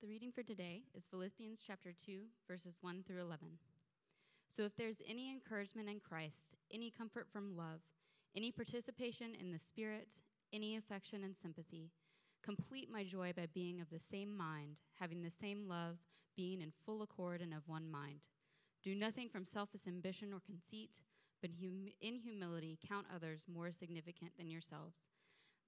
The reading for today is Philippians chapter 2, verses 1 through 11. So if there's any encouragement in Christ, any comfort from love, any participation in the Spirit, any affection and sympathy, complete my joy by being of the same mind, having the same love, being in full accord and of one mind. Do nothing from selfish ambition or conceit, but hum- in humility count others more significant than yourselves.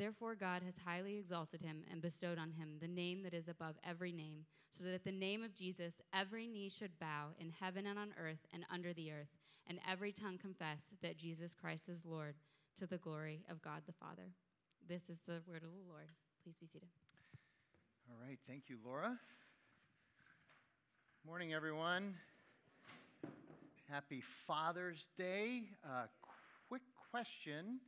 Therefore, God has highly exalted him and bestowed on him the name that is above every name, so that at the name of Jesus every knee should bow in heaven and on earth and under the earth, and every tongue confess that Jesus Christ is Lord, to the glory of God the Father. This is the word of the Lord. Please be seated. All right, thank you, Laura. Morning, everyone. Happy Father's Day. Uh, quick question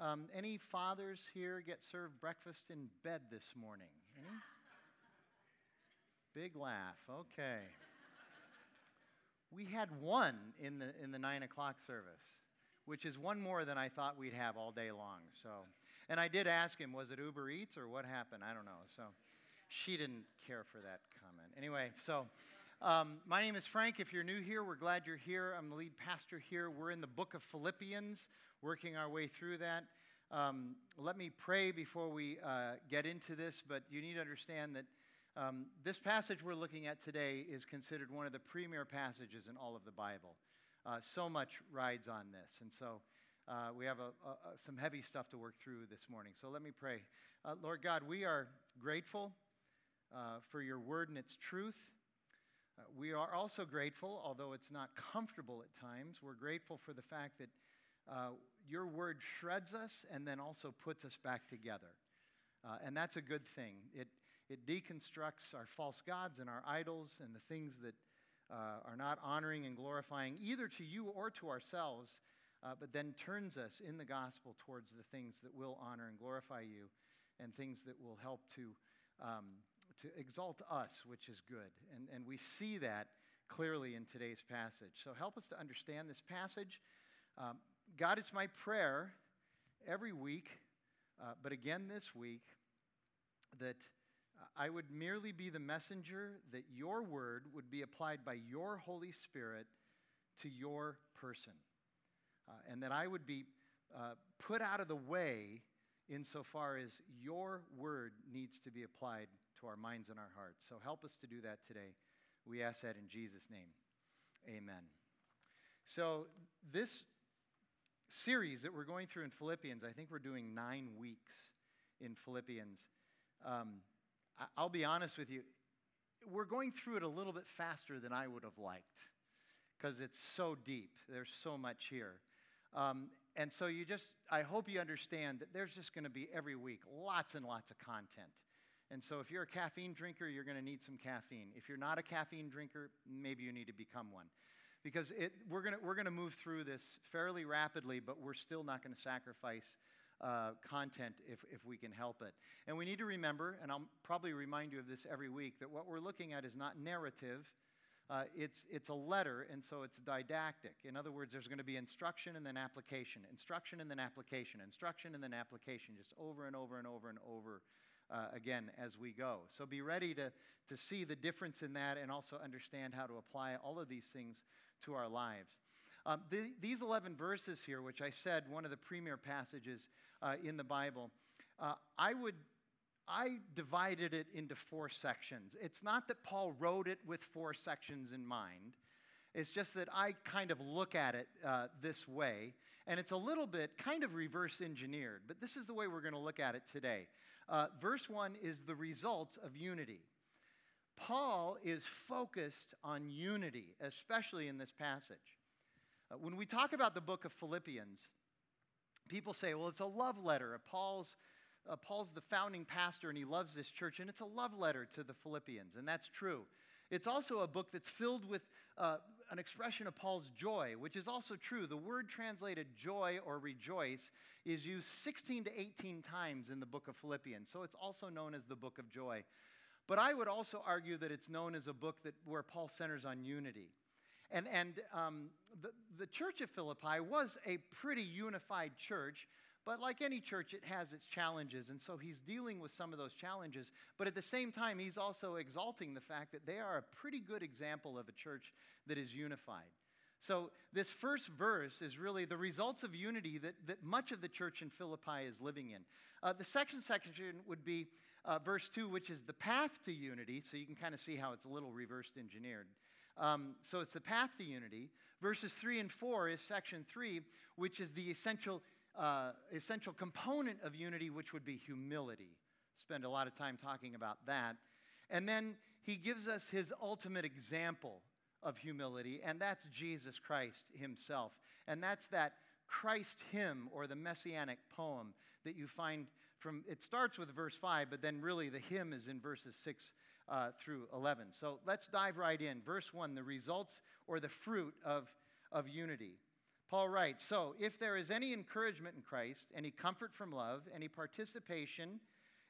um, any fathers here get served breakfast in bed this morning? Any? Big laugh. Okay. We had one in the, in the 9 o'clock service, which is one more than I thought we'd have all day long. So, and I did ask him, was it Uber Eats or what happened? I don't know. So she didn't care for that comment. Anyway, so um, my name is Frank. If you're new here, we're glad you're here. I'm the lead pastor here. We're in the book of Philippians working our way through that. Um, let me pray before we uh, get into this, but you need to understand that um, this passage we're looking at today is considered one of the premier passages in all of the Bible. Uh, so much rides on this, and so uh, we have a, a, some heavy stuff to work through this morning. So let me pray. Uh, Lord God, we are grateful uh, for your word and its truth. Uh, we are also grateful, although it's not comfortable at times, we're grateful for the fact that your word shreds us and then also puts us back together. Uh, and that's a good thing. It, it deconstructs our false gods and our idols and the things that uh, are not honoring and glorifying either to you or to ourselves, uh, but then turns us in the gospel towards the things that will honor and glorify you and things that will help to, um, to exalt us, which is good. And, and we see that clearly in today's passage. So help us to understand this passage. Um, God, it's my prayer every week, uh, but again this week, that I would merely be the messenger, that your word would be applied by your Holy Spirit to your person, uh, and that I would be uh, put out of the way insofar as your word needs to be applied to our minds and our hearts. So help us to do that today. We ask that in Jesus' name. Amen. So, this series that we're going through in Philippians, I think we're doing nine weeks in Philippians. Um, I'll be honest with you, we're going through it a little bit faster than I would have liked because it's so deep. There's so much here. Um, and so you just, I hope you understand that there's just going to be every week lots and lots of content. And so if you're a caffeine drinker, you're going to need some caffeine. If you're not a caffeine drinker, maybe you need to become one because it, we're going we're to move through this fairly rapidly, but we're still not going to sacrifice uh, content if, if we can help it. And we need to remember, and I'll probably remind you of this every week, that what we're looking at is not narrative. Uh, it's, it's a letter, and so it's didactic. In other words, there's going to be instruction and then application, instruction and then application, instruction and then application, just over and over and over and over uh, again as we go. So be ready to, to see the difference in that and also understand how to apply all of these things to our lives. Um, the, these 11 verses here, which I said one of the premier passages uh, in the Bible, uh, I would I divided it into four sections. It's not that Paul wrote it with four sections in mind. It's just that I kind of look at it uh, this way, and it's a little bit kind of reverse engineered, but this is the way we're going to look at it today. Uh, verse 1 is the result of unity. Paul is focused on unity, especially in this passage. Uh, when we talk about the book of Philippians, people say, well, it's a love letter. Paul's, uh, Paul's the founding pastor and he loves this church, and it's a love letter to the Philippians, and that's true. It's also a book that's filled with uh, an expression of Paul's joy, which is also true. The word translated joy or rejoice is used 16 to 18 times in the book of Philippians, so it's also known as the book of joy. But I would also argue that it's known as a book that, where Paul centers on unity. And, and um, the, the church of Philippi was a pretty unified church, but like any church, it has its challenges. And so he's dealing with some of those challenges. But at the same time, he's also exalting the fact that they are a pretty good example of a church that is unified. So, this first verse is really the results of unity that, that much of the church in Philippi is living in. Uh, the second section would be uh, verse 2, which is the path to unity. So, you can kind of see how it's a little reversed engineered. Um, so, it's the path to unity. Verses 3 and 4 is section 3, which is the essential, uh, essential component of unity, which would be humility. Spend a lot of time talking about that. And then he gives us his ultimate example of humility, and that's Jesus Christ himself. And that's that Christ hymn or the messianic poem that you find from, it starts with verse 5, but then really the hymn is in verses 6 uh, through 11. So let's dive right in. Verse 1 the results or the fruit of, of unity. Paul writes So if there is any encouragement in Christ, any comfort from love, any participation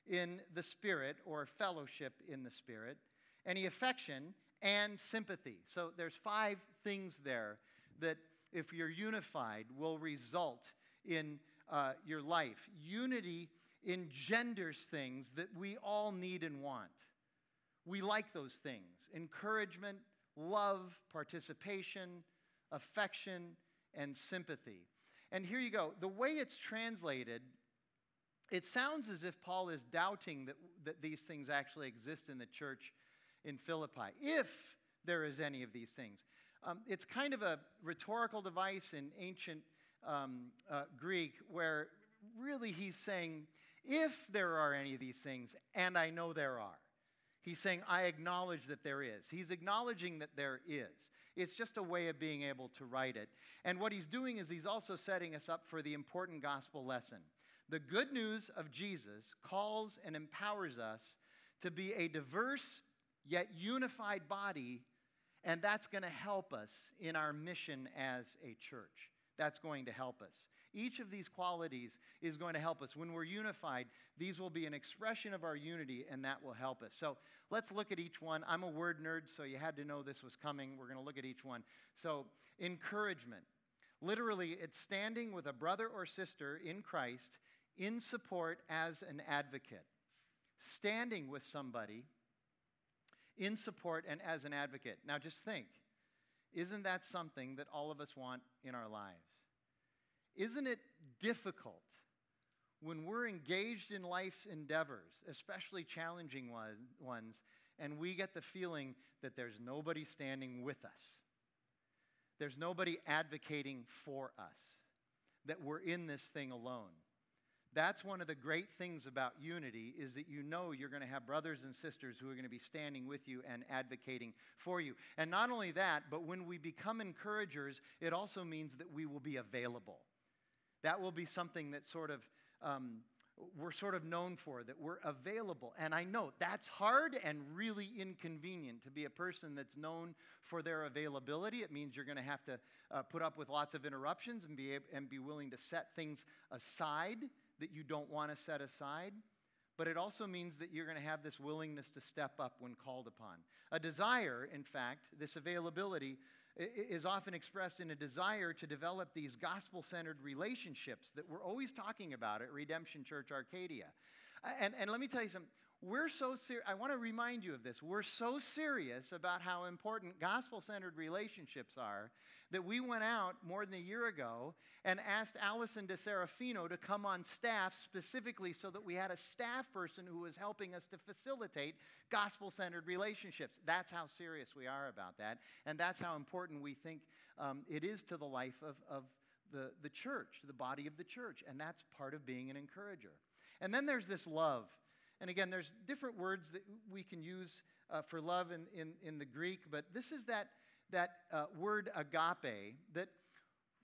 in the Spirit or fellowship in the Spirit, any affection, and sympathy. So there's five things there that, if you're unified, will result in uh, your life. Unity engenders things that we all need and want. We like those things encouragement, love, participation, affection, and sympathy. And here you go. The way it's translated, it sounds as if Paul is doubting that, that these things actually exist in the church in Philippi, if there is any of these things. Um, it's kind of a rhetorical device in ancient um, uh, Greek where really he's saying, if there are any of these things, and I know there are. He's saying, I acknowledge that there is. He's acknowledging that there is. It's just a way of being able to write it. And what he's doing is he's also setting us up for the important gospel lesson. The good news of Jesus calls and empowers us to be a diverse yet unified body, and that's going to help us in our mission as a church. That's going to help us. Each of these qualities is going to help us. When we're unified, these will be an expression of our unity, and that will help us. So let's look at each one. I'm a word nerd, so you had to know this was coming. We're going to look at each one. So, encouragement. Literally, it's standing with a brother or sister in Christ in support as an advocate. Standing with somebody in support and as an advocate. Now, just think isn't that something that all of us want in our lives? Isn't it difficult when we're engaged in life's endeavors, especially challenging ones, and we get the feeling that there's nobody standing with us? There's nobody advocating for us, that we're in this thing alone. That's one of the great things about unity is that you know you're going to have brothers and sisters who are going to be standing with you and advocating for you. And not only that, but when we become encouragers, it also means that we will be available. That will be something that sort of um, we're sort of known for, that we're available. And I know that's hard and really inconvenient to be a person that's known for their availability. It means you're going to have to uh, put up with lots of interruptions and be, and be willing to set things aside that you don't want to set aside, but it also means that you're going to have this willingness to step up when called upon. A desire, in fact, this availability is often expressed in a desire to develop these gospel centered relationships that we're always talking about at Redemption Church Arcadia. And, and let me tell you something we're so serious. I want to remind you of this. We're so serious about how important gospel centered relationships are that we went out more than a year ago and asked Allison DeSerafino to come on staff specifically so that we had a staff person who was helping us to facilitate gospel centered relationships. That's how serious we are about that. And that's how important we think um, it is to the life of, of the, the church, the body of the church. And that's part of being an encourager. And then there's this love. And again, there's different words that we can use uh, for love in, in, in, the Greek, but this is that, that uh, word agape that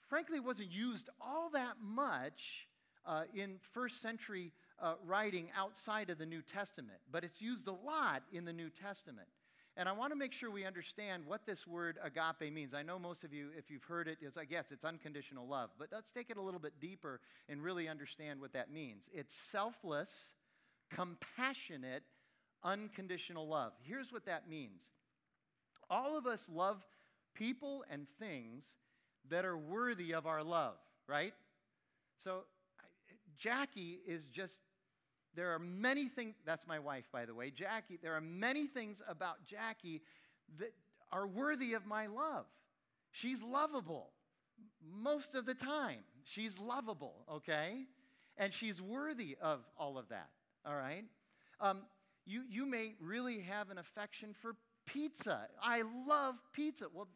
frankly wasn't used all that much uh, in first century uh, writing outside of the New Testament, but it's used a lot in the New Testament. And I want to make sure we understand what this word agape means. I know most of you, if you've heard it, is I guess it's unconditional love. But let's take it a little bit deeper and really understand what that means. It's selfless, compassionate, unconditional love. Here's what that means all of us love people and things that are worthy of our love, right? So Jackie is just, there are many things, that's my wife, by the way, Jackie, there are many things about Jackie that are worthy of my love. She's lovable most of the time. She's lovable, okay? And she's worthy of all of that, all right? Um, you, you may really have an affection for pizza. I love pizza. Well,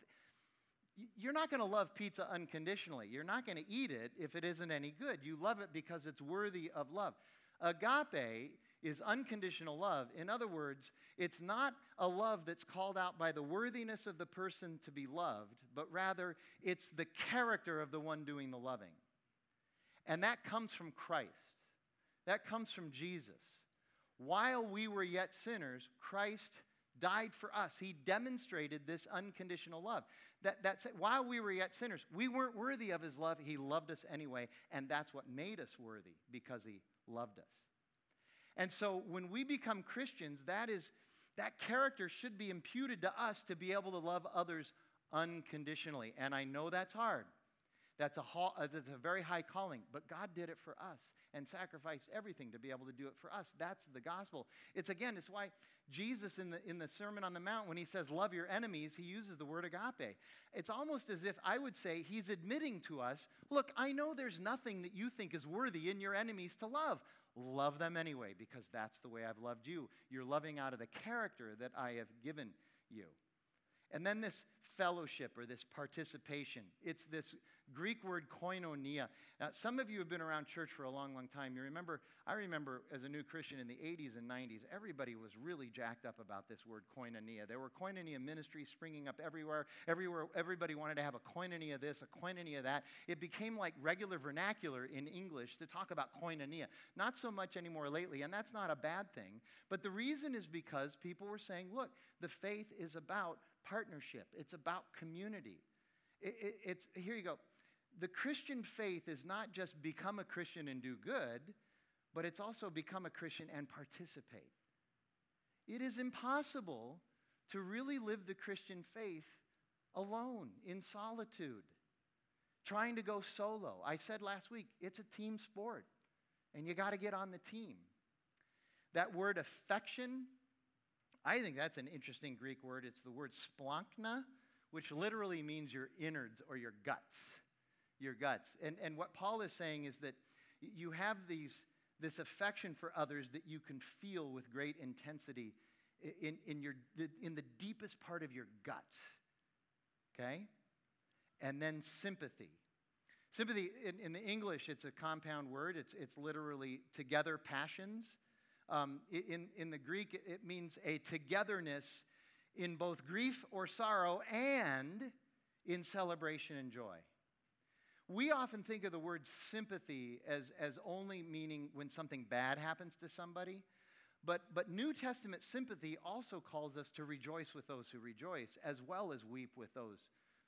you're not going to love pizza unconditionally. You're not going to eat it if it isn't any good. You love it because it's worthy of love. Agape is unconditional love. In other words, it's not a love that's called out by the worthiness of the person to be loved, but rather it's the character of the one doing the loving. And that comes from Christ, that comes from Jesus. While we were yet sinners, Christ died for us. He demonstrated this unconditional love. That, that's while we were yet sinners, we weren't worthy of his love. He loved us anyway, and that's what made us worthy because he loved us. And so when we become Christians, that is that character should be imputed to us to be able to love others unconditionally. And I know that's hard. That's a, uh, that's a very high calling, but God did it for us and sacrificed everything to be able to do it for us. That's the gospel. It's again, it's why Jesus in the, in the Sermon on the Mount, when he says, Love your enemies, he uses the word agape. It's almost as if I would say he's admitting to us, Look, I know there's nothing that you think is worthy in your enemies to love. Love them anyway, because that's the way I've loved you. You're loving out of the character that I have given you. And then this fellowship or this participation. It's this Greek word koinonia. Now, some of you have been around church for a long, long time. You remember, I remember as a new Christian in the 80s and 90s, everybody was really jacked up about this word koinonia. There were koinonia ministries springing up everywhere. Everywhere, everybody wanted to have a koinonia this, a koinonia of that. It became like regular vernacular in English to talk about koinonia. Not so much anymore lately, and that's not a bad thing. But the reason is because people were saying, look, the faith is about partnership, it's about community. It, it, it's, here you go. The Christian faith is not just become a Christian and do good, but it's also become a Christian and participate. It is impossible to really live the Christian faith alone, in solitude, trying to go solo. I said last week, it's a team sport, and you got to get on the team. That word affection I think that's an interesting Greek word. It's the word splanchna, which literally means your innards or your guts. Your guts. And, and what Paul is saying is that you have these, this affection for others that you can feel with great intensity in, in, your, in the deepest part of your guts. Okay? And then sympathy. Sympathy, in, in the English, it's a compound word. It's, it's literally together passions. Um, in, in the Greek, it means a togetherness in both grief or sorrow and in celebration and joy. We often think of the word sympathy as, as only meaning when something bad happens to somebody. But, but New Testament sympathy also calls us to rejoice with those who rejoice, as well as weep with those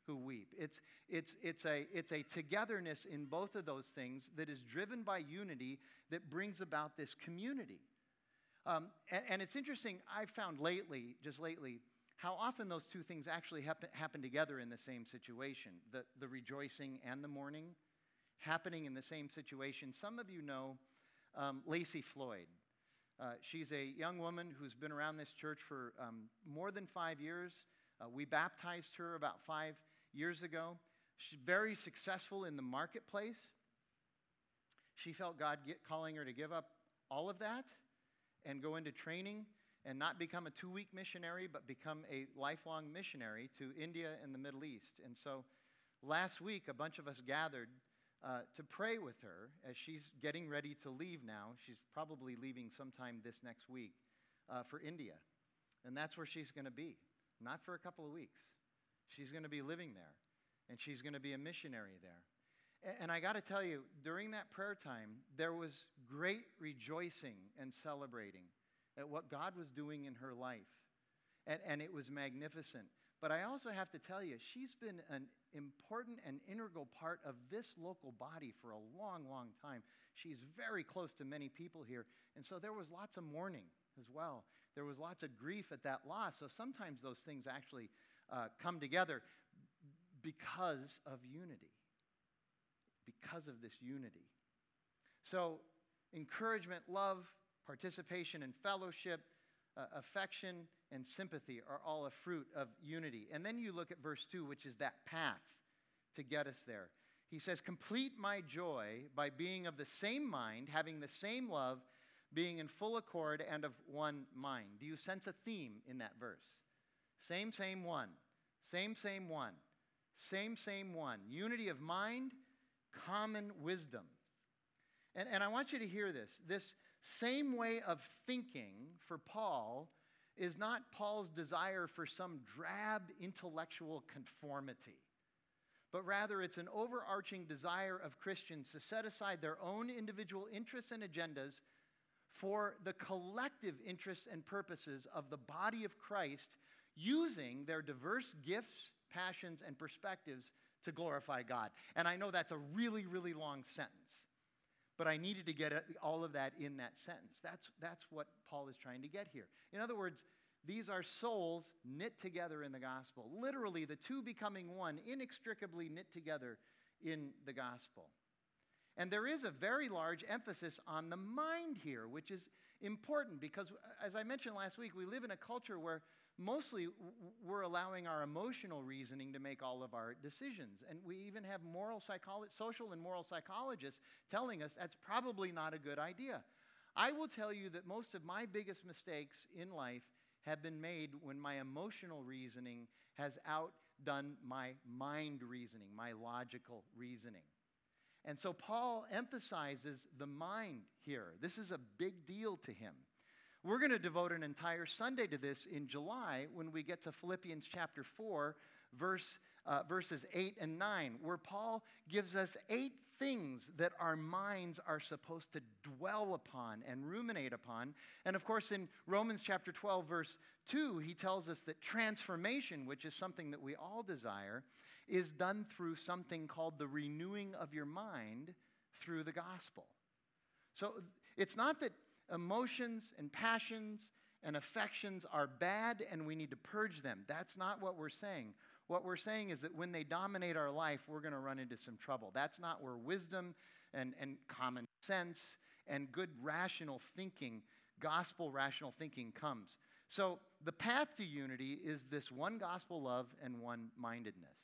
who weep. It's, it's, it's, a, it's a togetherness in both of those things that is driven by unity that brings about this community. Um, and, and, it's interesting, I've found lately, just lately, how often those two things actually happen, happen together in the same situation the, the rejoicing and the mourning happening in the same situation. Some of you know um, Lacey Floyd. Uh, she's a young woman who's been around this church for um, more than five years. Uh, we baptized her about five years ago. She's very successful in the marketplace. She felt God get, calling her to give up all of that and go into training and not become a two week missionary, but become a lifelong missionary to India and the Middle East. And so last week, a bunch of us gathered uh, to pray with her as she's getting ready to leave now. She's probably leaving sometime this next week uh, for India. And that's where she's going to be, not for a couple of weeks. She's going to be living there, and she's going to be a missionary there. And I got to tell you, during that prayer time, there was great rejoicing and celebrating at what God was doing in her life. and, and it was magnificent. But I also have to tell you, she's been an important and integral part of this local body for a long, long time. She's very close to many people here. And so there was lots of mourning as well. There was lots of grief at that loss. So sometimes those things actually uh, come together because of unity. Because of this unity. So, encouragement, love, participation and fellowship, uh, affection, and sympathy are all a fruit of unity. And then you look at verse 2, which is that path to get us there. He says, Complete my joy by being of the same mind, having the same love, being in full accord and of one mind. Do you sense a theme in that verse? Same, same one. Same, same one. Same, same one. Unity of mind, common wisdom. And, and I want you to hear this. This same way of thinking for Paul is not Paul's desire for some drab intellectual conformity, but rather it's an overarching desire of Christians to set aside their own individual interests and agendas for the collective interests and purposes of the body of Christ using their diverse gifts, passions, and perspectives to glorify God. And I know that's a really, really long sentence. But I needed to get all of that in that sentence. That's, that's what Paul is trying to get here. In other words, these are souls knit together in the gospel. Literally, the two becoming one, inextricably knit together in the gospel. And there is a very large emphasis on the mind here, which is important because, as I mentioned last week, we live in a culture where mostly we're allowing our emotional reasoning to make all of our decisions. And we even have moral psycholo- social and moral psychologists telling us that's probably not a good idea. I will tell you that most of my biggest mistakes in life have been made when my emotional reasoning has outdone my mind reasoning, my logical reasoning. And so Paul emphasizes the mind here. This is a big deal to him. We're going to devote an entire Sunday to this in July when we get to Philippians chapter 4, verse, uh, verses 8 and 9, where Paul gives us eight things that our minds are supposed to dwell upon and ruminate upon. And of course, in Romans chapter 12, verse 2, he tells us that transformation, which is something that we all desire, is done through something called the renewing of your mind through the gospel. So it's not that emotions and passions and affections are bad and we need to purge them. That's not what we're saying. What we're saying is that when they dominate our life, we're going to run into some trouble. That's not where wisdom and, and common sense and good rational thinking, gospel rational thinking comes. So the path to unity is this one gospel love and one mindedness.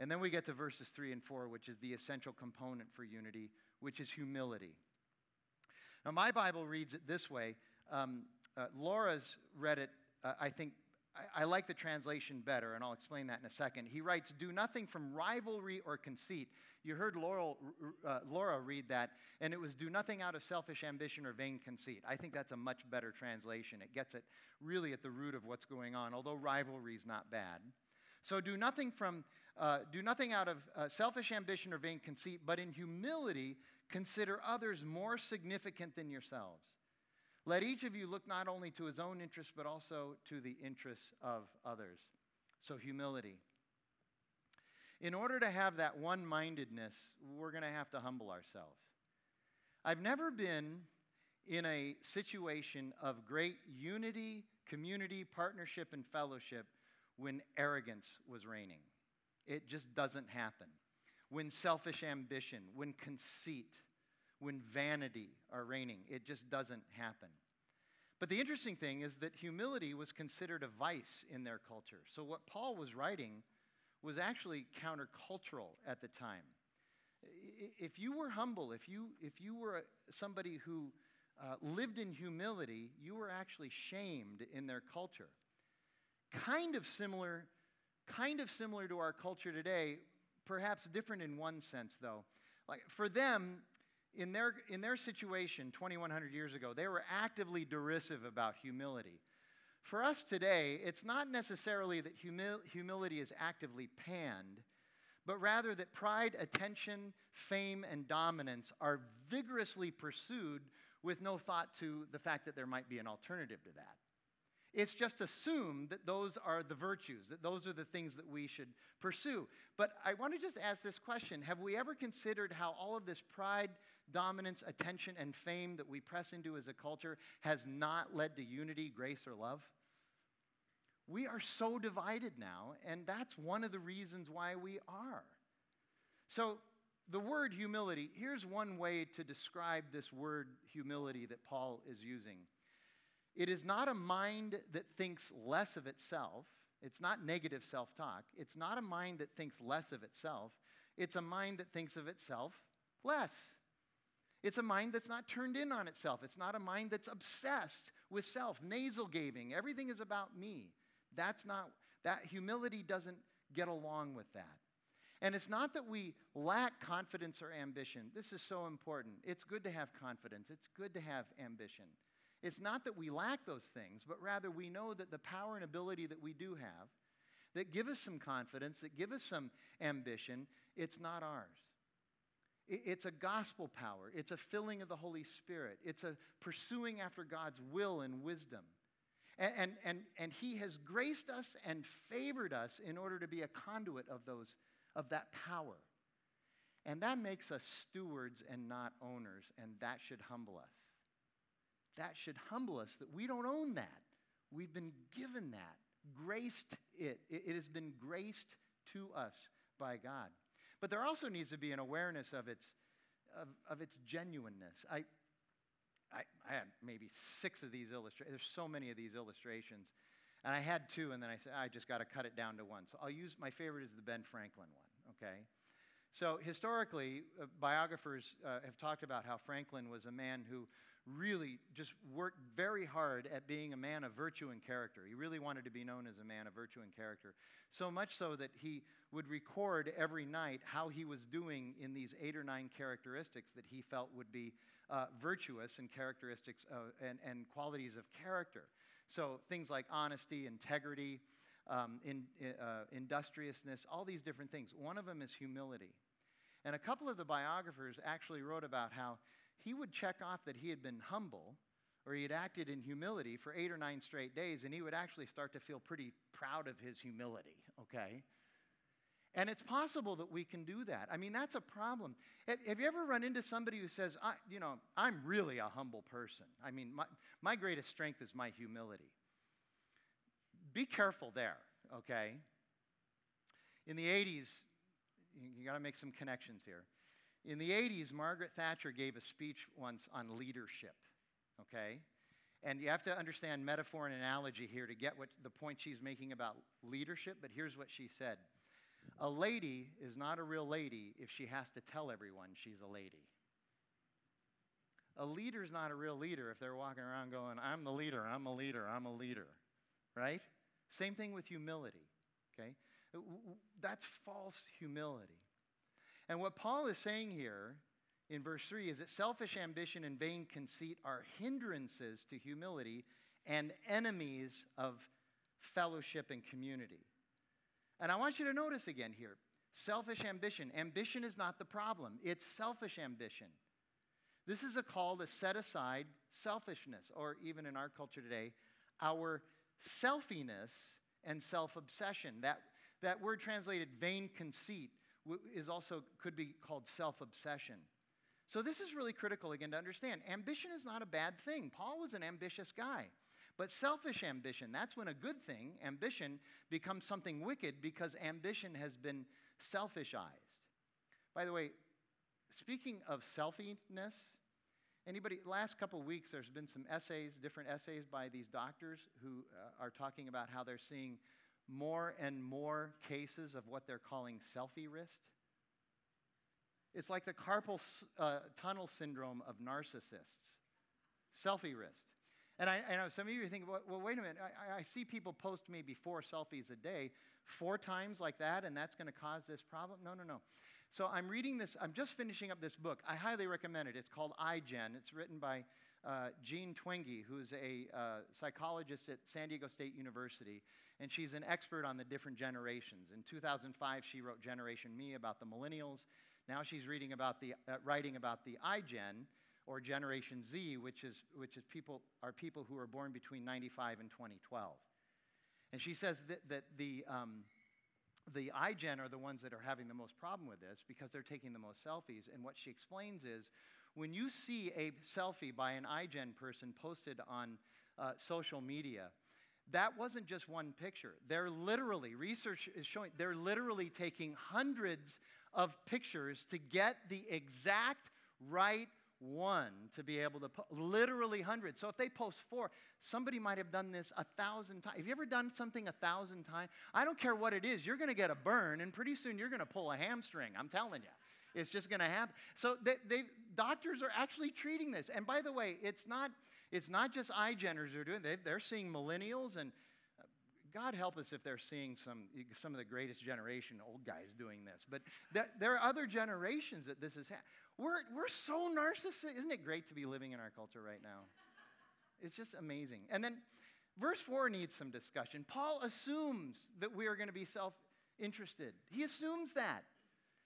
And then we get to verses 3 and 4, which is the essential component for unity, which is humility. Now, my Bible reads it this way. Um, uh, Laura's read it, uh, I think, I, I, like the translation better, and I'll explain that in a second. He writes, Do nothing from rivalry or conceit. You heard Laurel, uh, Laura read that, and it was, Do nothing out of selfish ambition or vain conceit. I think that's a much better translation. It gets it really at the root of what's going on, although rivalry is not bad. So do nothing from uh, do nothing out of uh, selfish ambition or vain conceit, but in humility Consider others more significant than yourselves. Let each of you look not only to his own interests, but also to the interests of others. So, humility. In order to have that one mindedness, we're going to have to humble ourselves. I've never been in a situation of great unity, community, partnership, and fellowship when arrogance was reigning. It just doesn't happen when selfish ambition, when conceit, when vanity are reigning. It just doesn't happen. But the interesting thing is that humility was considered a vice in their culture. So what Paul was writing was actually countercultural at the time. If you were humble, if you, if you were somebody who uh, lived in humility, you were actually shamed in their culture. Kind of similar, kind of similar to our culture today, perhaps different in one sense, though. Like for them, in their, in their situation 2,100 years ago, they were actively derisive about humility. For us today, it's not necessarily that humi- humility is actively panned, but rather that pride, attention, fame, and dominance are vigorously pursued with no thought to the fact that there might be an alternative to that. It's just assumed that those are the virtues, that those are the things that we should pursue. But I want to just ask this question Have we ever considered how all of this pride, dominance, attention, and fame that we press into as a culture has not led to unity, grace, or love? We are so divided now, and that's one of the reasons why we are. So, the word humility, here's one way to describe this word humility that Paul is using. It is not a mind that thinks less of itself. It's not negative self talk. It's not a mind that thinks less of itself. It's a mind that thinks of itself less. It's a mind that's not turned in on itself. It's not a mind that's obsessed with self, nasal gaving. Everything is about me. That's not, that humility doesn't get along with that. And it's not that we lack confidence or ambition. This is so important. It's good to have confidence, it's good to have ambition. It's not that we lack those things, but rather we know that the power and ability that we do have, that give us some confidence, that give us some ambition, it's not ours. It's a gospel power. It's a filling of the Holy Spirit. It's a pursuing after God's will and wisdom. And, and, and, and He has graced us and favored us in order to be a conduit of, those, of that power. And that makes us stewards and not owners, and that should humble us that should humble us that we don't own that. We've been given that, graced it. It, has been graced to us by God. But there also needs to be an awareness of its, of, of its genuineness. I, I, I, had maybe six of these illustrations. There's so many of these illustrations. And I had two, and then I said, I just got to cut it down to one. So I'll use my favorite is the Ben Franklin one, okay? So historically, uh, biographers uh, have talked about how Franklin was a man who really just worked very hard at being a man of virtue and character. He really wanted to be known as a man of virtue and character. So much so that he would record every night how he was doing in these eight or nine characteristics that he felt would be uh, virtuous and characteristics of, and, and qualities of character. So things like honesty, integrity, um, in, uh, industriousness, all these different things. One of them is humility. And a couple of the biographers actually wrote about how he would check off that he had been humble or he had acted in humility for eight or nine straight days, and he would actually start to feel pretty proud of his humility, okay? And it's possible that we can do that. I mean, that's a problem. Have you ever run into somebody who says, I, you know, I'm really a humble person? I mean, my, my greatest strength is my humility. Be careful there, okay? In the 80s, you got to make some connections here. In the 80s, Margaret Thatcher gave a speech once on leadership, okay? And you have to understand metaphor and analogy here to get what the point she's making about leadership, but here's what she said A lady is not a real lady if she has to tell everyone she's a lady. A leader's not a real leader if they're walking around going, I'm the leader, I'm a leader, I'm a leader, right? Same thing with humility, okay? That's false humility. And what Paul is saying here in verse 3 is that selfish ambition and vain conceit are hindrances to humility and enemies of fellowship and community. And I want you to notice again here selfish ambition. Ambition is not the problem, it's selfish ambition. This is a call to set aside selfishness, or even in our culture today, our selfiness and self obsession. That, that word translated vain conceit is also could be called self-obsession. So this is really critical again to understand. Ambition is not a bad thing. Paul was an ambitious guy. But selfish ambition, that's when a good thing, ambition, becomes something wicked because ambition has been selfishized. By the way, speaking of selfiness, anybody, last couple weeks there's been some essays, different essays by these doctors who uh, are talking about how they're seeing more and more cases of what they're calling selfie wrist. It's like the carpal uh, tunnel syndrome of narcissists. Selfie wrist. And I, I, know some of you thinking, well, well wait a minute. I, I, see people post maybe four selfies a day, four times like that, and that's going to cause this problem? No, no, no. So I'm reading this, I'm just finishing up this book. I highly recommend it. It's called iGen. It's written by uh, Jean Twenge, who's a uh, psychologist at San Diego State University and she's an expert on the different generations. In 2005, she wrote Generation Me about the millennials. Now she's reading about the, uh, writing about the iGen, or Generation Z, which is, which is people, are people who are born between 95 and 2012. And she says that, that the, um, the iGen are the ones that are having the most problem with this because they're taking the most selfies. And what she explains is when you see a selfie by an iGen person posted on uh, social media, that wasn't just one picture. They're literally, research is showing, they're literally taking hundreds of pictures to get the exact right one to be able to po- literally hundreds. So if they post four, somebody might have done this a thousand times. Have you ever done something a thousand times? I don't care what it is, you're going to get a burn, and pretty soon you're going to pull a hamstring. I'm telling you. It's just going to happen. So they, they, doctors are actually treating this. And by the way, it's not, it's not just iGeners who are doing it. They, they're seeing millennials and uh, God help us if they're seeing some, some of the greatest generation old guys doing this. But th- there are other generations that this is happening. We're, we're so narcissistic. Isn't it great to be living in our culture right now? It's just amazing. And then verse 4 needs some discussion. Paul assumes that we are going to be self interested, he assumes that.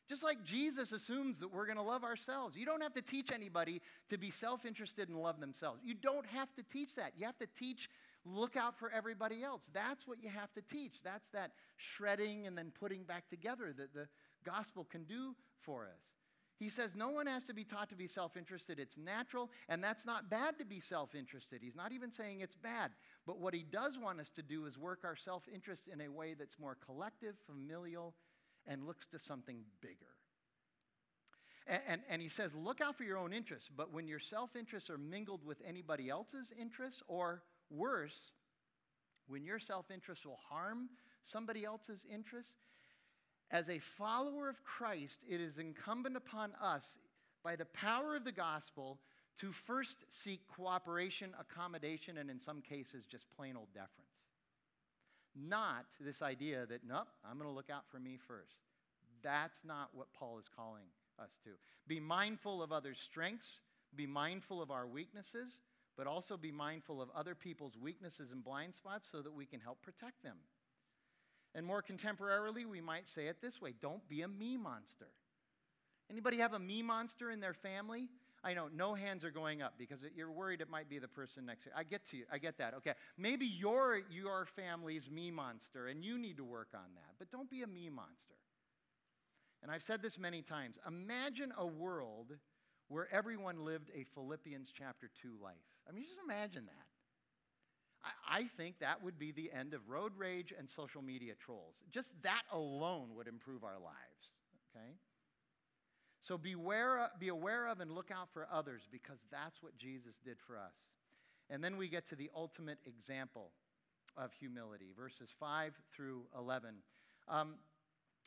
Just like Jesus assumes that we're going to love ourselves. You don't have to teach anybody to be self interested and love themselves. You don't have to teach that. You have to teach, look out for everybody else. That's what you have to teach. That's that shredding and then putting back together that the gospel can do for us. He says no one has to be taught to be self interested. It's natural, and that's not bad to be self interested. He's not even saying it's bad. But what he does want us to do is work our self interest in a way that's more collective, familial, and looks to something bigger. And, and, and, he says, look out for your own interests, but when your self interests are mingled with anybody else's interests, or worse, when your self interest will harm somebody else's interests, as a follower of Christ, it is incumbent upon us, by the power of the gospel, to first seek cooperation, accommodation, and in some cases, just plain old deference. Not this idea that, nope, I'm going to look out for me first. That's not what Paul is calling us to. Be mindful of others' strengths, be mindful of our weaknesses, but also be mindful of other people's weaknesses and blind spots so that we can help protect them. And more contemporarily, we might say it this way don't be a me monster. Anybody have a me monster in their family? I know no hands are going up because you're worried it might be the person next to you. I get to you. I get that. Okay. Maybe you're your family's me monster and you need to work on that. But don't be a me monster. And I've said this many times. Imagine a world where everyone lived a Philippians chapter 2 life. I mean, just imagine that. I, think that would be the end of road rage and social media trolls. Just that alone would improve our lives, okay? So beware, be aware of and look out for others because that's what Jesus did for us. And then we get to the ultimate example of humility, verses 5 through 11. Um,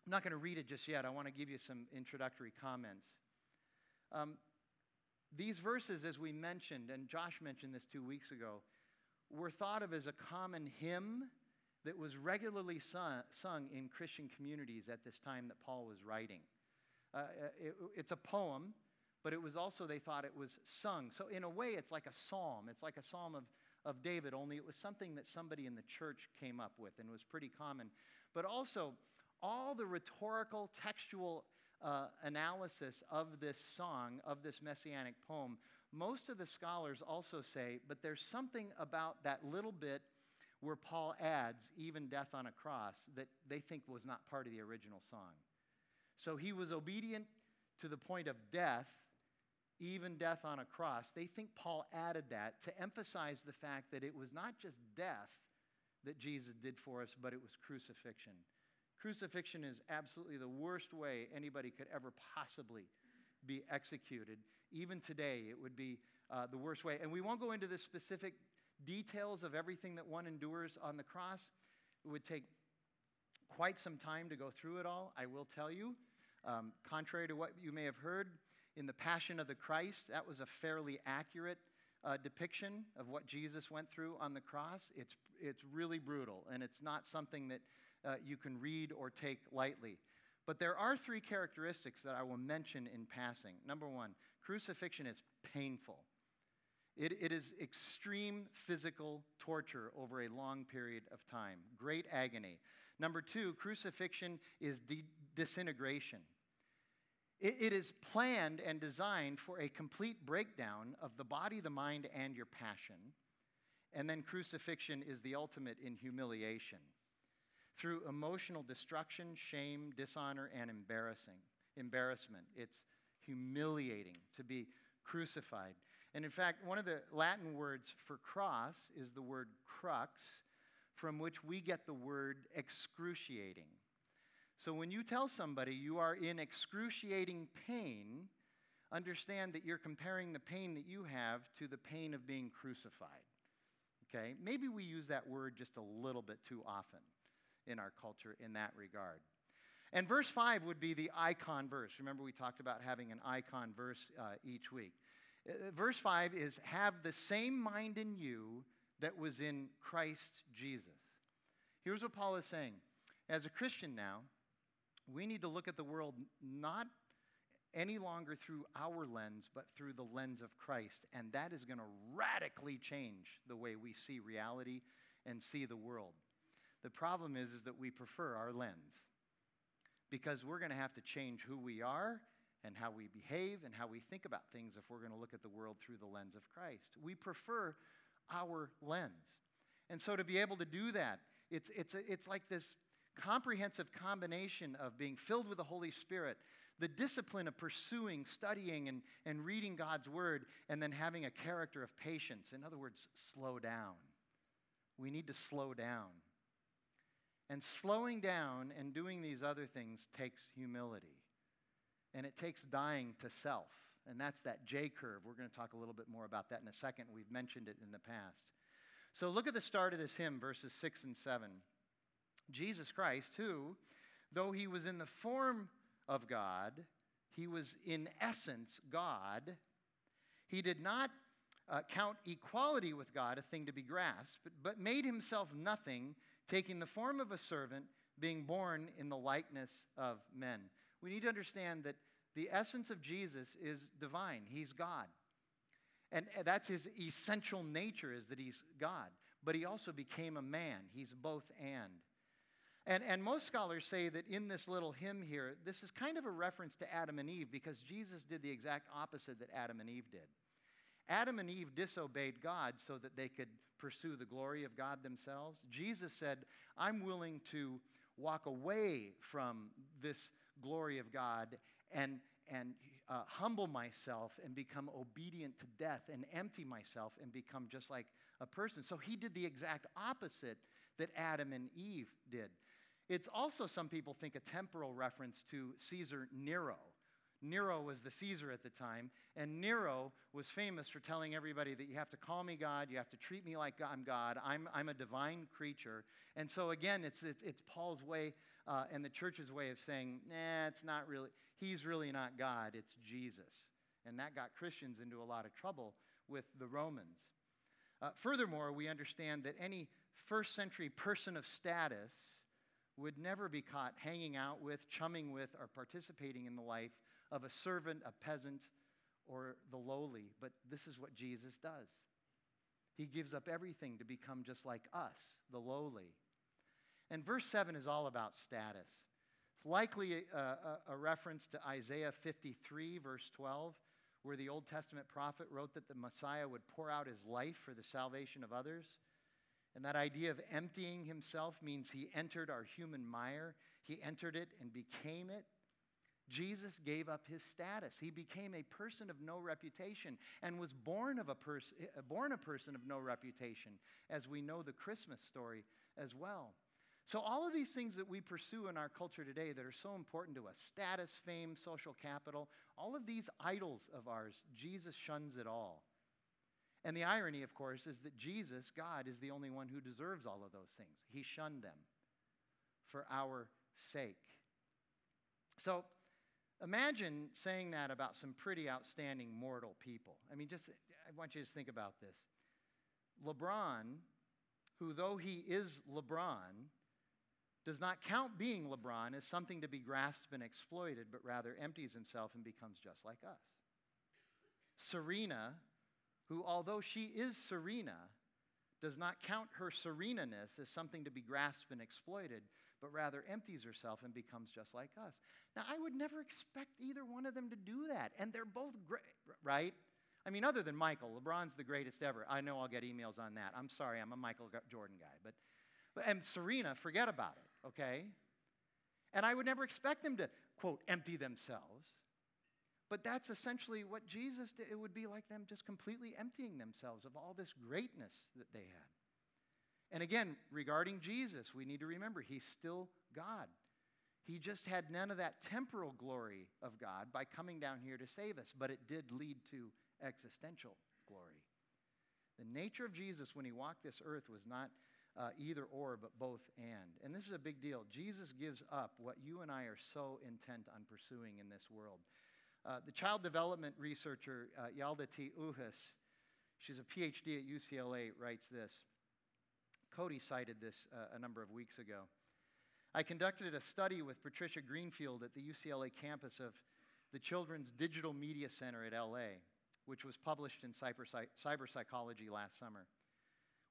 I'm not going to read it just yet. I want to give you some introductory comments. Um, these verses, as we mentioned, and Josh mentioned this two weeks ago, were thought of as a common hymn that was regularly sung, sung in Christian communities at this time that Paul was writing. Uh, it, it's a poem, but it was also, they thought it was sung. So, in a way, it's like a psalm. It's like a psalm of, of David, only it was something that somebody in the church came up with and was pretty common. But also, all the rhetorical, textual uh, analysis of this song, of this messianic poem, most of the scholars also say, but there's something about that little bit where Paul adds, even death on a cross, that they think was not part of the original song. So he was obedient to the point of death, even death on a cross. They think Paul added that to emphasize the fact that it was not just death that Jesus did for us, but it was crucifixion. Crucifixion is absolutely the worst way anybody could ever possibly be executed. Even today, it would be uh, the worst way. And we won't go into the specific details of everything that one endures on the cross. It would take quite some time to go through it all, I will tell you. Um, contrary to what you may have heard in the Passion of the Christ, that was a fairly accurate uh, depiction of what Jesus went through on the cross. It's, it's really brutal, and it's not something that uh, you can read or take lightly. But there are three characteristics that I will mention in passing. Number one, crucifixion is painful. It, it is extreme physical torture over a long period of time, great agony. Number two, crucifixion is de- disintegration. It, is planned and designed for a complete breakdown of the body, the mind, and your passion. And then crucifixion is the ultimate in humiliation through emotional destruction, shame, dishonor, and embarrassing embarrassment. It's humiliating to be crucified. And in fact, one of the Latin words for cross is the word crux, from which we get the word excruciating. So when you tell somebody you are in excruciating pain, understand that you're comparing the pain that you have to the pain of being crucified. Okay? Maybe we use that word just a little bit too often in our culture in that regard. And verse 5 would be the icon verse. Remember, we talked about having an icon verse uh, each week. Uh, verse 5 is Have the same mind in you that was in Christ Jesus. Here's what Paul is saying As a Christian now, we need to look at the world not any longer through our lens, but through the lens of Christ. And that is going to radically change the way we see reality and see the world. The problem is, is that we prefer our lens because we're going to have to change who we are and how we behave and how we think about things if we're going to look at the world through the lens of Christ. We prefer our lens. And so to be able to do that, it's, it's, it's like this comprehensive combination of being filled with the Holy Spirit, the discipline of pursuing, studying, and, and reading God's Word, and then having a character of patience. In other words, slow down. We need to slow down. And slowing down and doing these other things takes humility. And it takes dying to self. And that's that J curve. We're going to talk a little bit more about that in a second. We've mentioned it in the past. So look at the start of this hymn, verses 6 and 7. Jesus Christ, who, though he was in the form of God, he was in essence God, he did not uh, count equality with God a thing to be grasped, but, but made himself nothing taking the form of a servant, being born in the likeness of men. We need to understand that the essence of Jesus is divine. He's God. And that's his essential nature is that he's God. But he also became a man. He's both and. And, and most scholars say that in this little hymn here, this is kind of a reference to Adam and Eve because Jesus did the exact opposite that Adam and Eve did. Adam and Eve disobeyed God so that they could pursue the glory of God themselves. Jesus said, I'm willing to walk away from this glory of God and, and uh, humble myself and become obedient to death and empty myself and become just like a person. So he did the exact opposite that Adam and Eve did. It's also, some people think, a temporal reference to Caesar Nero Nero was the Caesar at the time, and Nero was famous for telling everybody that you have to call me God, you have to treat me like I'm God, I'm, I'm a divine creature. And so, again, it's, it's, it's Paul's way uh, and the church's way of saying, nah, it's not really, he's really not God, it's Jesus. And that got Christians into a lot of trouble with the Romans. Uh, furthermore, we understand that any first century person of status would never be caught hanging out with, chumming with, or participating in the life of a servant, a peasant, or the lowly, but this is what Jesus does. He gives up everything to become just like us, the lowly. And verse 7 is all about status. It's likely a, a, a, reference to Isaiah 53, verse 12, where the Old Testament prophet wrote that the Messiah would pour out his life for the salvation of others. And that idea of emptying himself means he entered our human mire, he entered it and became it. Jesus gave up his status. He became a person of no reputation and was born, of a pers- eh, born a person of no reputation, as we know the Christmas story as well. So, all of these things that we pursue in our culture today that are so important to us status, fame, social capital all of these idols of ours, Jesus shuns it all. And the irony, of course, is that Jesus, God, is the only one who deserves all of those things. He shunned them for our sake. So, Imagine saying that about some pretty outstanding mortal people. I mean, just, I want you to think about this. LeBron, who though he is LeBron, does not count being LeBron as something to be grasped and exploited, but rather empties himself and becomes just like us. Serena, who although she is Serena, does not count her sereneness as something to be grasped and exploited, but rather empties herself and becomes just like us. Now, I would never expect either one of them to do that. And they're both great, right? I mean, other than Michael, LeBron's the greatest ever. I know I'll get emails on that. I'm sorry, I'm a Michael Jordan guy. But, but and Serena, forget about it, okay? And I would never expect them to, quote, empty themselves. But that's essentially what Jesus did. It would be like them just completely emptying themselves of all this greatness that they had. And again, regarding Jesus, we need to remember he's still God. He just had none of that temporal glory of God by coming down here to save us, but it did lead to existential glory. The nature of Jesus when he walked this earth was not uh, either or, but both and. And this is a big deal. Jesus gives up what you and I are so intent on pursuing in this world. Uh, the child development researcher uh, Yalda T. Uhls, she's a PhD at UCLA, writes this. Cody cited this uh, a number of weeks ago. I conducted a study with Patricia Greenfield at the UCLA campus of the Children's Digital Media Center at LA, which was published in cyber, cyber Psychology last summer.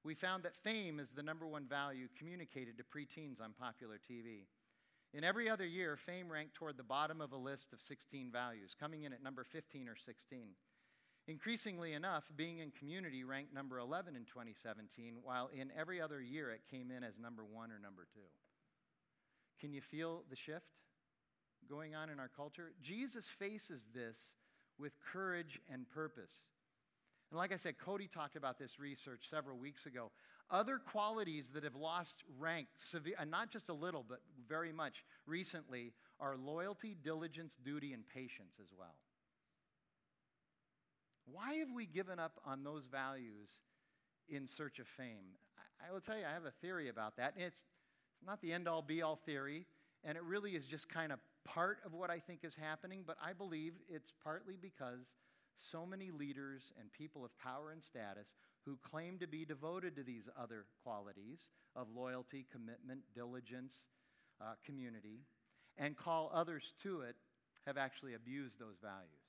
We found that fame is the number one value communicated to preteens on popular TV. In every other year, fame ranked toward the bottom of a list of 16 values, coming in at number 15 or 16. Increasingly enough, being in community ranked number 11 in 2017, while in every other year it came in as number one or number two. Can you feel the shift going on in our culture? Jesus faces this with courage and purpose. And like I said, Cody talked about this research several weeks ago. Other qualities that have lost rank, and not just a little, but very much recently, are loyalty, diligence, duty, and patience as well. Why have we given up on those values in search of fame? I, will tell you, I have a theory about that. It's, it's not the end all be all theory, and it really is just kind of part of what I think is happening, but I believe it's partly because so many leaders and people of power and status who claim to be devoted to these other qualities of loyalty, commitment, diligence, uh, community, and call others to it have actually abused those values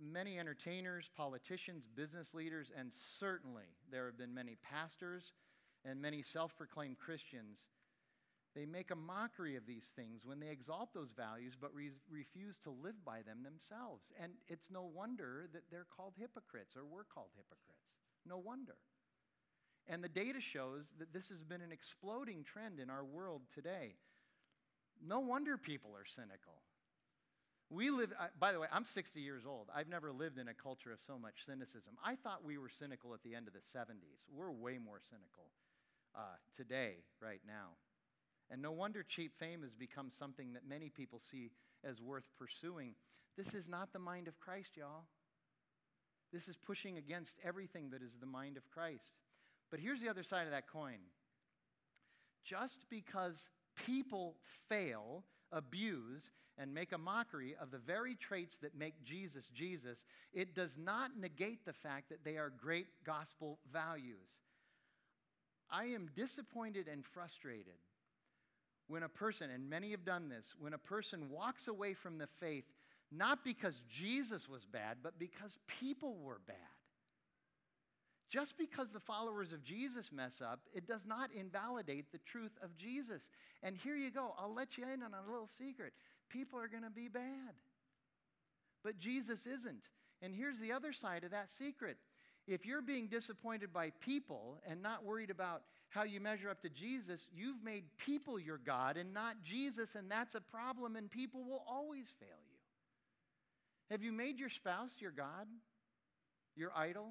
many entertainers, politicians, business leaders, and certainly there have been many pastors and many self proclaimed Christians. They make a mockery of these things when they exalt those values but re- refuse to live by them themselves. And it's no wonder that they're called hypocrites or we're called hypocrites. No wonder. And the data shows that this has been an exploding trend in our world today. No wonder people are cynical. We live, by the way, I'm 60 years old. I've never lived in a culture of so much cynicism. I thought we were cynical at the end of the 70s. We're way more cynical uh, today, right now. And no wonder cheap fame has become something that many people see as worth pursuing. This is not the mind of Christ, y'all. This is pushing against everything that is the mind of Christ. But here's the other side of that coin. Just because people fail, abuse, and make a mockery of the very traits that make Jesus Jesus, it does not negate the fact that they are great gospel values. I am disappointed and frustrated when a person, and many have done this, when a person walks away from the faith not because Jesus was bad, but because people were bad. Just because the followers of Jesus mess up, it does not invalidate the truth of Jesus. And here you go. I'll let you in on a little secret people are going to be bad. But Jesus isn't. And here's the other side of that secret. If you're being disappointed by people and not worried about how you measure up to Jesus, you've made people your God and not Jesus, and that's a problem, and people will always fail you. Have you made your spouse your God, your idol?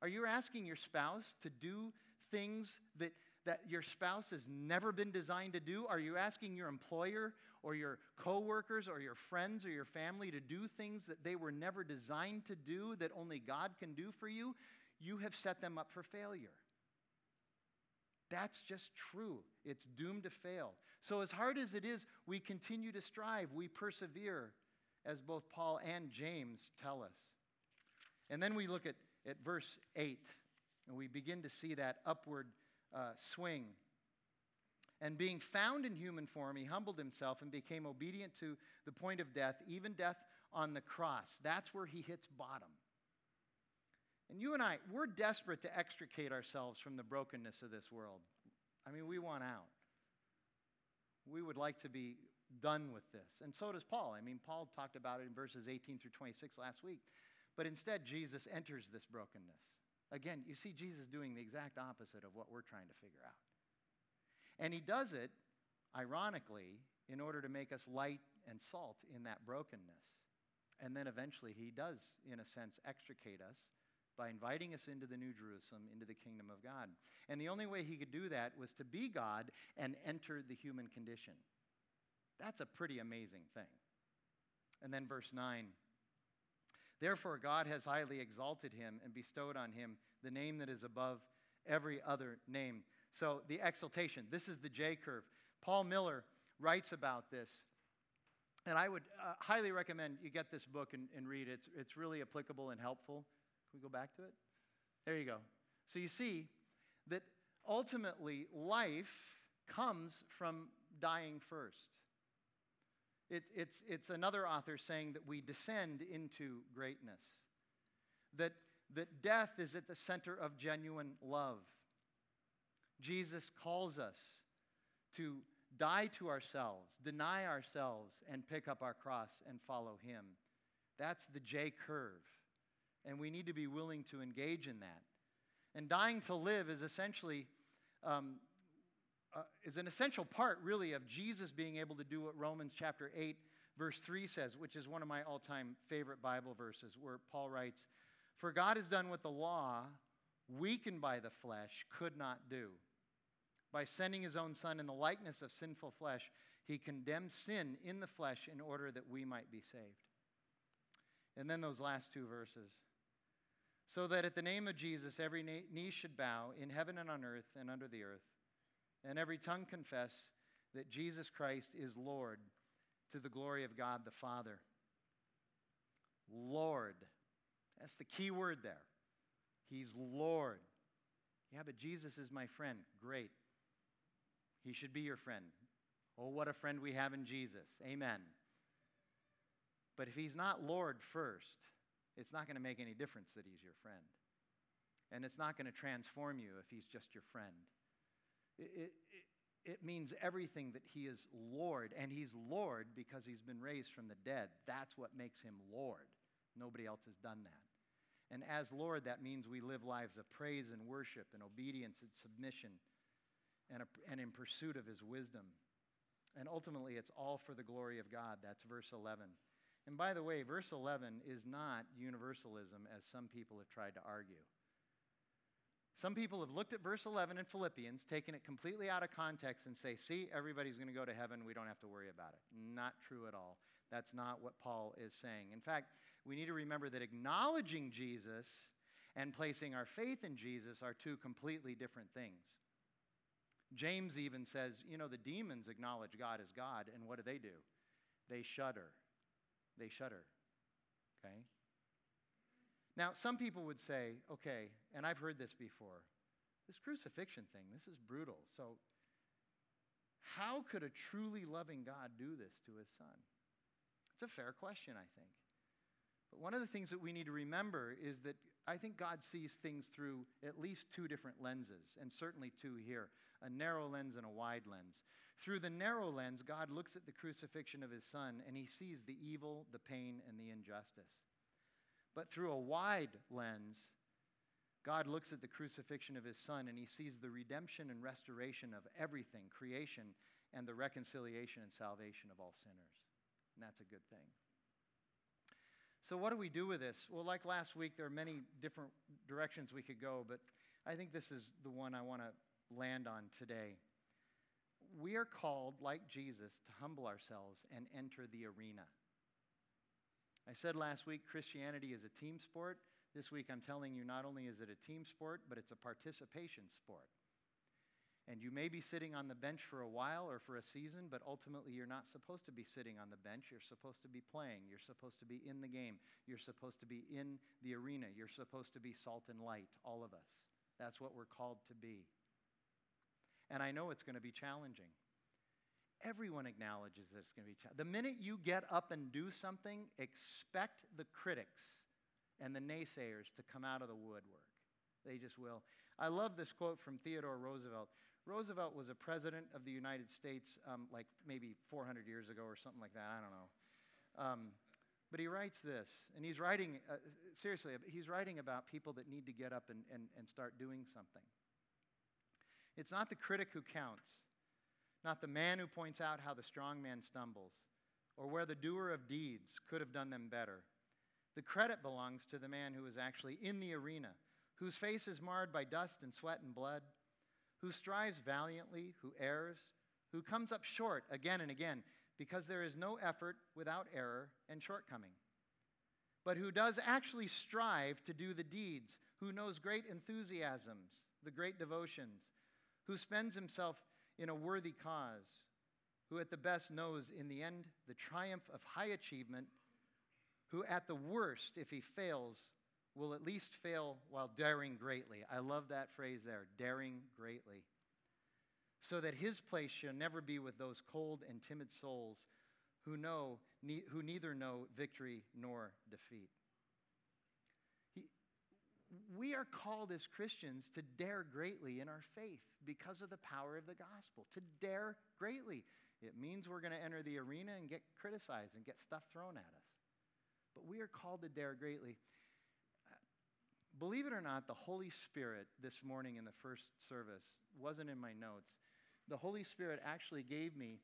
Are you asking your spouse to do things that, that your spouse has never been designed to do? Are you asking your employer or your coworkers or your friends or your family to do things that they were never designed to do that only God can do for you, you have set them up for failure. That's just true. It's doomed to fail. So, as hard as it is, we continue to strive, we persevere, as both Paul and James tell us. And then we look at, at verse 8, and we begin to see that upward uh, swing and being found in human form, he humbled himself and became obedient to the point of death, even death on the cross. That's where he hits bottom. And you and I, we're desperate to extricate ourselves from the brokenness of this world. I mean, we want out. we would like to be done with this. And so does Paul. I mean, Paul talked about it in verses 18 through 26 last week. But instead, Jesus enters this brokenness. Again, you see Jesus doing the exact opposite of what we're trying to figure out. And he does it, ironically, in order to make us light and salt in that brokenness. And then eventually, he does, in a sense, extricate us by inviting us into the New Jerusalem, into the kingdom of God. And the only way he could do that was to be God and enter the human condition. That's a pretty amazing thing. And then verse 9 Therefore, God has highly exalted him and bestowed on him the name that is above every other name. So, the exaltation, this is the J curve. Paul Miller writes about this. And I would uh, highly recommend you get this book and, and read it. It's, it's really applicable and helpful. Can we go back to it? There you go. So you see that ultimately life comes from dying first. It, it's, it's another author saying that we descend into greatness, that, that death is at the center of genuine love. Jesus calls us to die to ourselves, deny ourselves, and pick up our cross and follow Him. That's the J curve. And we need to be willing to engage in that. And dying to live is essentially um, uh, is an essential part, really, of Jesus being able to do what Romans chapter 8, verse 3 says, which is one of my all time favorite Bible verses, where Paul writes, For God has done what the law, weakened by the flesh, could not do. By sending his own Son in the likeness of sinful flesh, he condemned sin in the flesh in order that we might be saved. And then those last two verses. So that at the name of Jesus, every knee should bow in heaven and on earth and under the earth and every tongue confess that Jesus Christ is Lord to the glory of God the Father. Lord. That's the key word there. He's Lord. Yeah, but Jesus is my friend. Great. He should be your friend. Oh, what a friend we have in Jesus. Amen. But if he's not Lord first, it's not going to make any difference that he's your friend. And it's not going to transform you if he's just your friend. It, it, it means everything that he is Lord, and he's Lord because he's been raised from the dead. That's what makes him Lord. Nobody else has done that. And as Lord, that means we live lives of praise and worship and obedience and submission and, a, and in pursuit of his wisdom. And ultimately, it's all for the glory of God. That's verse 11. And by the way, verse 11 is not universalism as some people have tried to argue. Some people have looked at verse 11 in Philippians, taken it completely out of context, and say, see, everybody's going to go to heaven. We don't have to worry about it. Not true at all. That's not what Paul is saying. In fact, we need to remember that acknowledging Jesus and placing our faith in Jesus are two completely different things. James even says, you know, the demons acknowledge God as God, and what do they do? They shudder. They shudder. Okay? Now, some people would say, okay, and I've heard this before, this crucifixion thing, this is brutal. So, how could a truly loving God do this to his son? It's a fair question, I think. But one of the things that we need to remember is that I think God sees things through at least two different lenses, and certainly two here a narrow lens and a wide lens. Through the narrow lens, God looks at the crucifixion of his son and he sees the evil, the pain, and the injustice. But through a wide lens, God looks at the crucifixion of his son and he sees the redemption and restoration of everything, creation, and the reconciliation and salvation of all sinners. And that's a good thing. So, what do we do with this? Well, like last week, there are many different directions we could go, but I think this is the one I want to land on today. We are called, like Jesus, to humble ourselves and enter the arena. I said last week Christianity is a team sport. This week I'm telling you not only is it a team sport, but it's a participation sport. And you may be sitting on the bench for a while or for a season, but ultimately you're not supposed to be sitting on the bench. You're supposed to be playing. You're supposed to be in the game. You're supposed to be in the arena. You're supposed to be salt and light, all of us. That's what we're called to be. And I know it's going to be challenging. Everyone acknowledges that it's going to be challenging. The minute you get up and do something, expect the critics and the naysayers to come out of the woodwork. They just will. I love this quote from Theodore Roosevelt. Roosevelt was a president of the United States um, like maybe 400 years ago or something like that. I don't know. Um, but he writes this, and he's writing, uh, seriously, he's writing about people that need to get up and, and, and start doing something. It's not the critic who counts, not the man who points out how the strong man stumbles, or where the doer of deeds could have done them better. The credit belongs to the man who is actually in the arena, whose face is marred by dust and sweat and blood, who strives valiantly, who errs, who comes up short again and again, because there is no effort without error and shortcoming. But who does actually strive to do the deeds, who knows great enthusiasms, the great devotions, who spends himself in a worthy cause, who at the best knows in the end the triumph of high achievement, who at the worst, if he fails, will at least fail while daring greatly. I love that phrase there, daring greatly so that his place shall never be with those cold and timid souls who, know, ne- who neither know victory nor defeat. We are called as Christians to dare greatly in our faith because of the power of the gospel, to dare greatly. It means we're going to enter the arena and get criticized and get stuff thrown at us. But we are called to dare greatly. Believe it or not, the Holy Spirit this morning in the first service wasn't in my notes the Holy Spirit actually gave me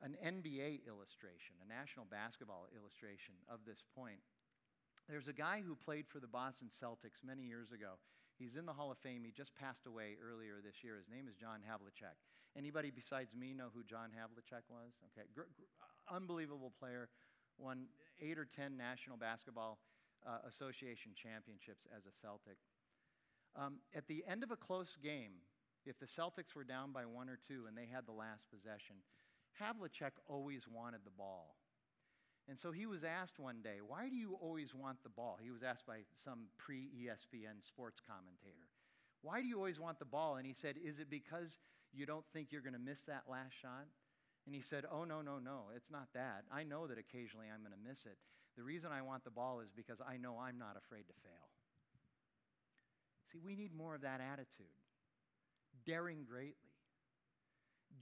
an NBA illustration, a national basketball illustration of this point. There's a guy who played for the Boston Celtics many years ago. He's in the Hall of Fame. He just passed away earlier this year. His name is John Havlicek. Anybody besides me know who John Havlicek was? Okay, gr- gr- unbelievable player. Won eight or ten National Basketball uh, Association championships as a Celtic. Um, at the end of a close game, if the Celtics were down by one or two and they had the last possession, Havlicek always wanted the ball. And so he was asked one day, Why do you always want the ball? He was asked by some pre ESPN sports commentator. Why do you always want the ball? And he said, Is it because you don't think you're going to miss that last shot? And he said, Oh, no, no, no. It's not that. I know that occasionally I'm going to miss it. The reason I want the ball is because I know I'm not afraid to fail. See, we need more of that attitude daring greatly.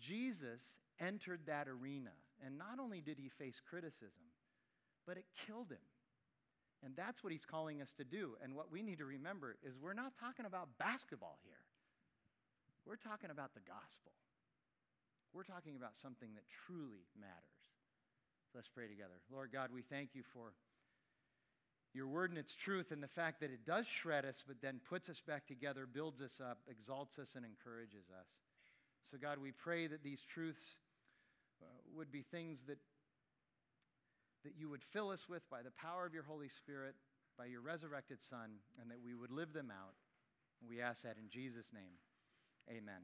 Jesus entered that arena, and not only did he face criticism, but it killed him. And that's what he's calling us to do. And what we need to remember is we're not talking about basketball here. We're talking about the gospel. We're talking about something that truly matters. Let's pray together. Lord God, we thank you for your word and its truth and the fact that it does shred us, but then puts us back together, builds us up, exalts us, and encourages us. So, God, we pray that these truths uh, would be things that, that you would fill us with by the power of your Holy Spirit, by your resurrected Son, and that we would live them out. We ask that in Jesus' name. Amen.